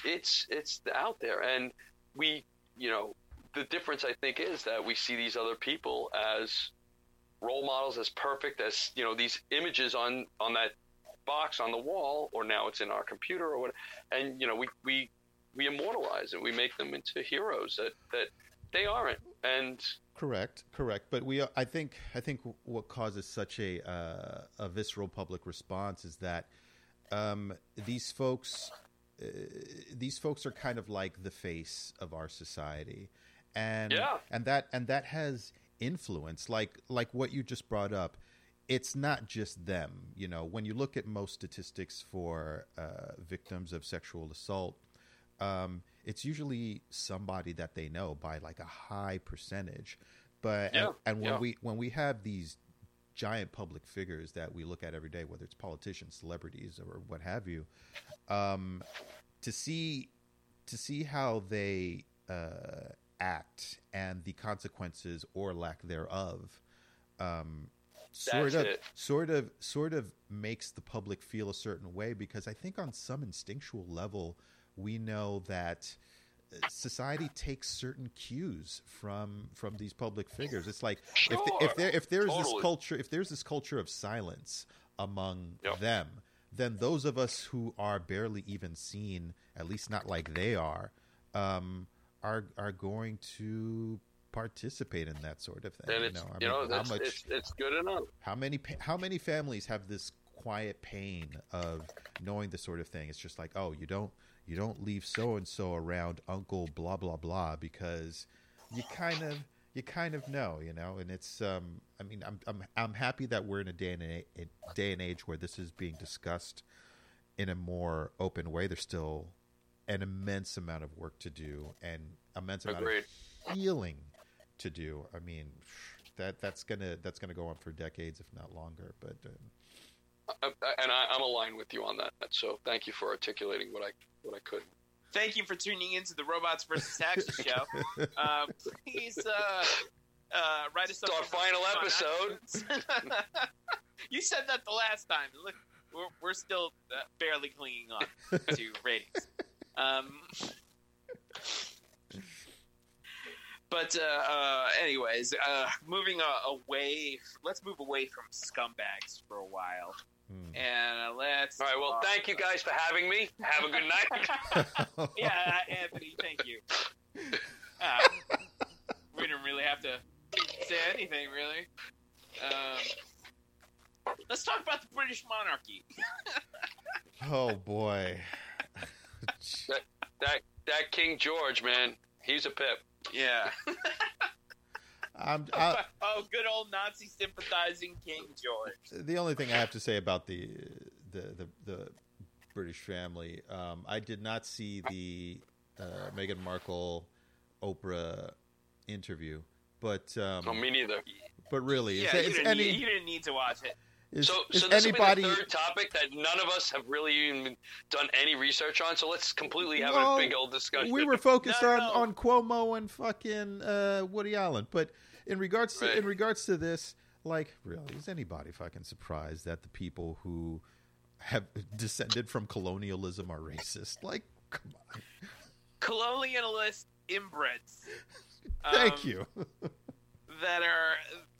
it's it's out there, and we, you know, the difference I think is that we see these other people as role models, as perfect as you know these images on on that box on the wall, or now it's in our computer or what, and you know we we we immortalize and we make them into heroes that that they aren't, and Correct, correct. But we, I think, I think what causes such a uh, a visceral public response is that um, these folks, uh, these folks are kind of like the face of our society, and Yeah. and that and that has influence. Like like what you just brought up, it's not just them. You know, when you look at most statistics for uh, victims of sexual assault, um, it's usually somebody that they know by like a high percentage. But Yeah, and, and when yeah. we when we have these giant public figures that we look at every day, whether it's politicians, celebrities, or what have you, um, to see to see how they uh, act and the consequences or lack thereof, um, sort That's of it. sort of sort of makes the public feel a certain way because I think on some instinctual level we know that uh, society takes certain cues from from these public figures. It's like if Sure. if there if there's this culture if there's this culture of silence among Yep. them, then those of us who are barely even seen, at least not like they are, um, are are going to participate in that sort of thing. then you it's know, I you know that's, much it's it's good enough. how many how many families have this quiet pain of knowing this sort of thing? It's just like, oh, you don't you don't leave so and so around Uncle blah blah blah because you kind of you kind of know, you know. And it's um, I mean, I'm I'm I'm happy that we're in a day and a, a day and age where this is being discussed in a more open way. There's still an immense amount of work to do and immense amount Agreed. of healing to do. I mean, that that's gonna that's gonna go on for decades, if not longer. But uh, I- and I, I'm aligned with you on that. So thank you for articulating what I what I could. Thank you for tuning into the Robots versus Taxi show. Uh, please uh, uh, write us up. It's our final episode. you said that the last time. Look, we're, we're still uh, barely clinging on to ratings. Um, but uh, uh, anyways, uh, moving uh, away. Let's move away from scumbags for a while, hmm. and uh, let's. All right. Well, thank you guys for having me. Have a good night. yeah, uh, Anthony, thank you. Uh, we didn't really have to say anything, really. Um, let's talk about the British monarchy. oh boy, that that King George, man, he's a pip. Yeah. I'm, I, oh, good old Nazi sympathizing King George. the only thing I have to say about the the the, the British family, um, I did not see the uh, Meghan Markle Oprah interview, but um, No, me neither. but really, Yeah, is, you is didn't, any need, you didn't need to watch it. is, So, is so this anybody? will be the third topic that none of us have really even done any research on. So let's completely have Well, a big old discussion. we were focused No, on, no. on Cuomo and fucking uh, Woody Allen, but in regards to Right. in regards to this, like, really, is anybody fucking surprised that the people who have descended from colonialism are racist? Like, come on. colonialist inbreds. Thank um, you. that are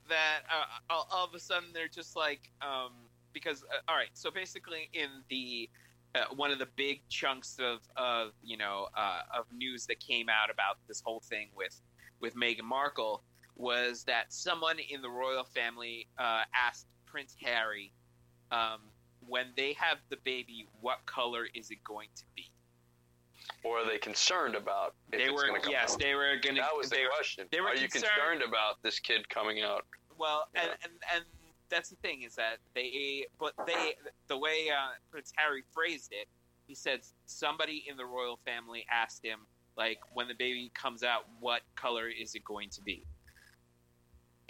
that uh, all, all of a sudden they're just like um, because uh, all right so basically in the uh, one of the big chunks of of you know uh, of news that came out about this whole thing with with Meghan Markle was that someone in the royal family uh, asked Prince Harry um, when they have the baby what color is it going to be Or are they concerned about if they it's were yes out? they were going That was the they, question. they were are you concerned- concerned about this kid coming out? Well, and, and and that's the thing is that they, but they, the way uh, Prince Harry phrased it, he said somebody in the royal family asked him, like, when the baby comes out, what color is it going to be?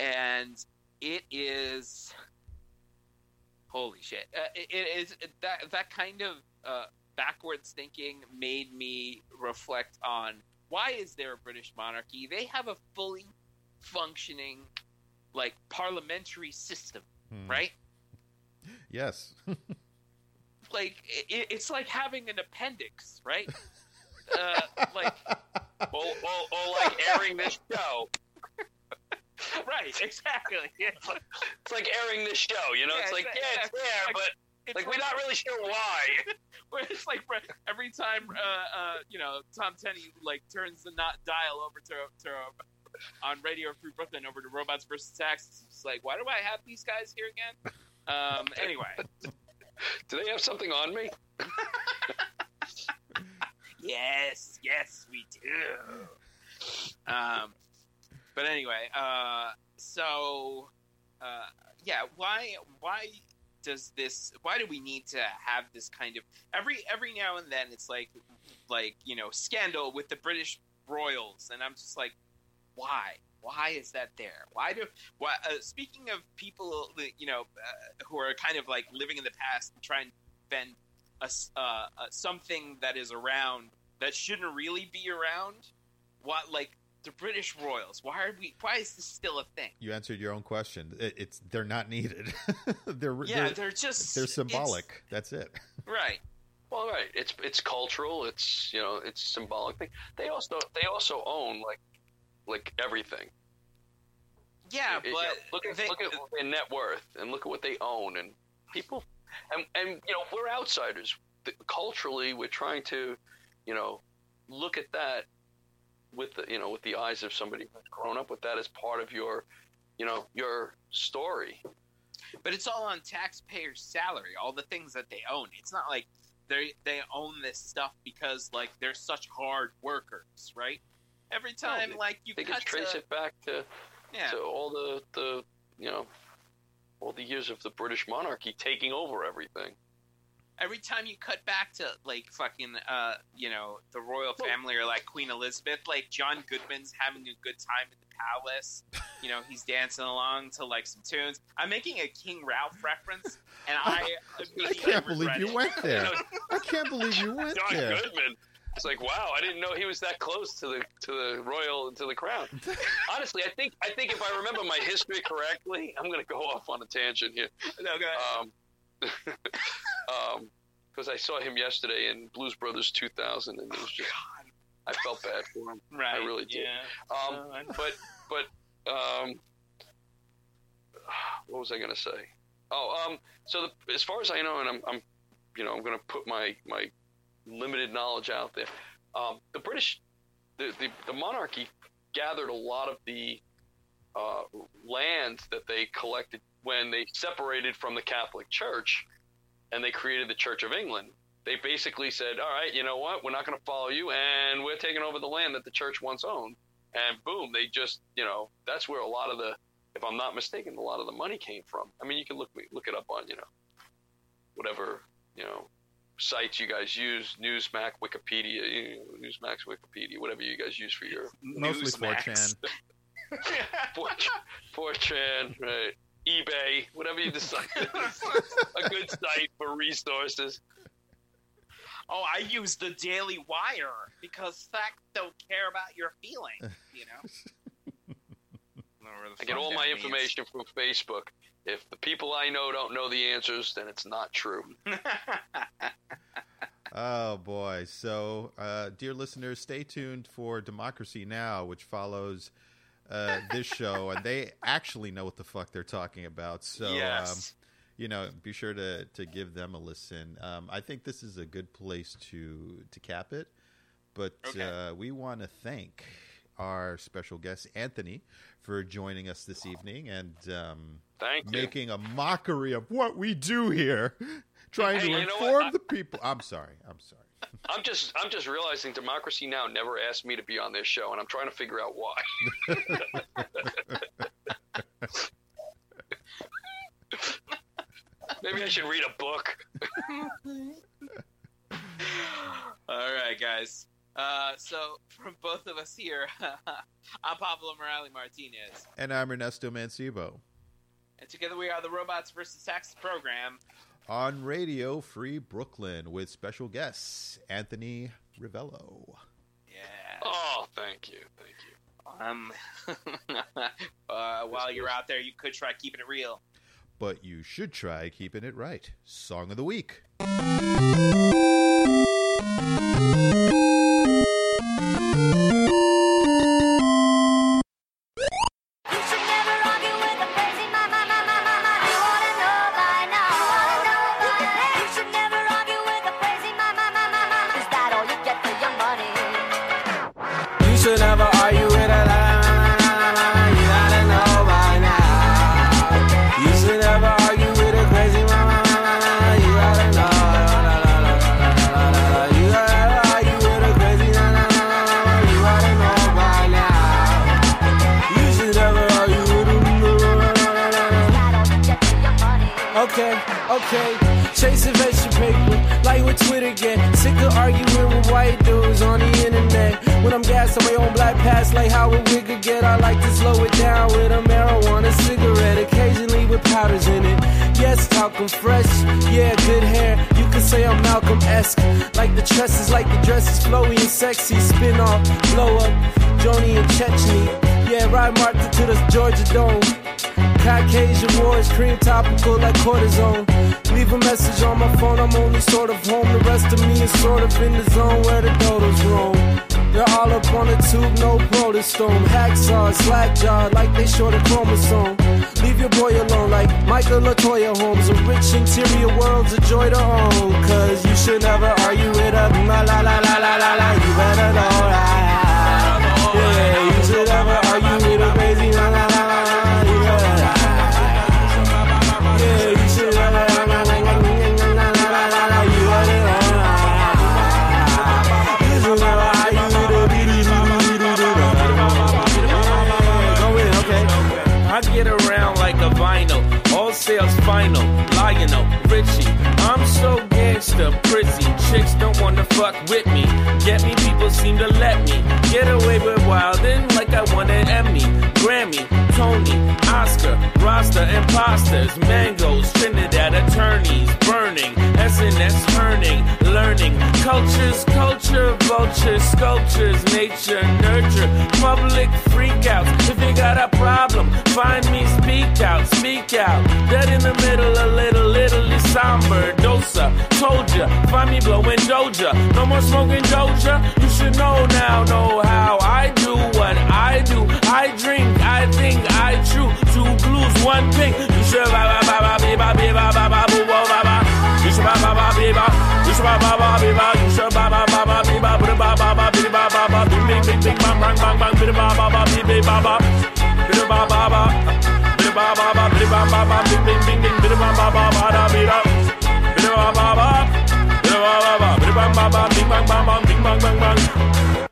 And it is, holy shit! Uh, it, it is that that kind of uh, backwards thinking made me reflect on why is there a British monarchy? They have a fully functioning like parliamentary system, Hmm. right? Yes. Like it, it's like having an appendix, right? uh, like Or, or, or like airing this show. right, exactly. It's like, It's like airing this show. You know, Yeah, it's like it's- yeah, it's there, like- but it's like we're not really sure why. where it's like every time uh, uh, you know Tom Tenney like turns the not dial over to to on Radio Free Brooklyn over to Robots versus Taxes. It's like why do I have these guys here again? Um, anyway, Do they have something on me? yes, yes, we do. Um, but anyway, uh, so uh, yeah, why why does this? Why do we need to have this kind of every every now and then? It's like like you know scandal with the British royals, and I'm just like, why? Why is that there? Why do? Why? Uh, speaking of people, that, you know, uh, who are kind of like living in the past and trying to defend a, uh, uh, something that is around that shouldn't really be around. What like the British royals? Why are we? Why is this still a thing? You answered your own question. It, it's they're not needed. they're Yeah, they're, they're just they're symbolic. That's it. right? Well, right. It's it's cultural. It's you know it's symbolic thing. They also they also own like like everything. Yeah, It- it- but you know, look at they- look at their net worth and look at what they own and people and and you know we're outsiders. The- Culturally, we're trying to you know look at that with the you know with the eyes of somebody who's grown up with that as part of your you know your story. but it's all on taxpayers' salary. All the things that they own. It's not like they they own this stuff because like they're such hard workers, right? Every time, they- like you They can trace to, it back to yeah, to all the the you know all the years of the British monarchy taking over everything. Every time you cut back to like fucking uh you know the royal family or like queen elizabeth like john goodman's having a good time in the palace you know he's dancing along to like some tunes i'm making a king ralph reference and i I can't believe you it. went there. I can't believe you went John there. Goodman. It's like wow, I didn't know he was that close to the to the royal to the crown. Honestly, I think I think if I remember my history correctly, I'm going to go off on a tangent here. no, go ahead. Um, um, because I saw him yesterday in Blues Brothers 2000, and it was just I felt bad for him. right really did. yeah Um, but but um, what was I going to say? Oh, um, so the, as far as I know, and I'm, I'm you know, I'm going to put my my limited knowledge out there. Um, the British, the, the the monarchy gathered a lot of the uh, land that they collected when they separated from the Catholic Church, and they created the Church of England. They basically said, "All right, you know what? We're not going to follow you, and we're taking over the land that the church once owned." and boom, they just you know that's where a lot of the, if I'm not mistaken, a lot of the money came from. I mean, you can look look it up on you know, whatever you know, sites you guys use, Newsmax, Wikipedia, you know, Newsmax, Wikipedia, whatever you guys use for your Mostly Newsmax. 4chan. 4chan, right? eBay, whatever you decide, a good site for resources. oh i use the daily wire because facts don't care about your feelings you know I get all my information from Facebook. If the people I know don't know the answers, then it's not true. Oh boy! So, uh, dear listeners, stay tuned for Democracy Now, which follows uh, this show, and they actually know what the fuck they're talking about. So, um, you know, be sure to to give them a listen. Um, I think this is a good place to to cap it, but Okay. uh, we want to thank our special guest Anthony for joining us this evening and um, Thank you. making a mockery of what we do here, trying Hey, to you know what? inform the people. I'm sorry. I'm sorry. I'm just I'm just realizing Democracy Now never asked me to be on this show, and I'm trying to figure out why. Maybe I should read a book. All right, guys. Uh, so from both of us here, I'm Pablo Morales Martinez, And I'm Ernesto Mancibo and together we are the Robots versus Taxes program. On Radio Free Brooklyn with special guests Anthony Rivello. Yeah. Oh, thank you, thank you. Um, uh, while you're out there, you could try keeping it real. But you should try keeping it right. Song of the week. Phone, I'm only sort of home. The rest of me is sort of in the zone where the dodos roam. They're all up on the tube, no protostome. Hacksaw, slack jaw, like they short a chromosome. Leave your boy alone, like Michael Latoya Holmes. A rich interior world's a joy to own. Cause you should never argue with a la la la la la la la. You better know that. Pretty. Chicks don't wanna fuck with me. Get me, people seem to let me get away with wildin' like I won an Emmy, Tony, Oscar, Rasta, imposters, mangoes, Trinidad attorneys, burning, SNS turning, learning, cultures, culture, vultures, sculptures, nature, nurture, public freakouts. If you got a problem, find me, speak out, speak out. Dead in the middle, a little, little somber, dosa, told ya, find me blowing Doja. No more smoking Doja, you should know now, know how I do what I do. I drink, I think, I chew. Two blues, one pink. You should ba ba ba ba ba ba ba ba ba ba ba ba. You should ba ba ba ba ba. You should ba ba ba ba ba. You should ba ba ba ba ba ba ba ba ba ba ba ba ba ba. Bing bing bing bing bang bang bang bang. Ba ba ba ba ba. Ba ba ba. Ba ba ba bing ba ba ba. Bing bing bing bing. Ba ba ba ba da bing da. Ba ba ba. Ba ba ba. Ba ba ba. Bing bang bang bang. Bing bang bang bang.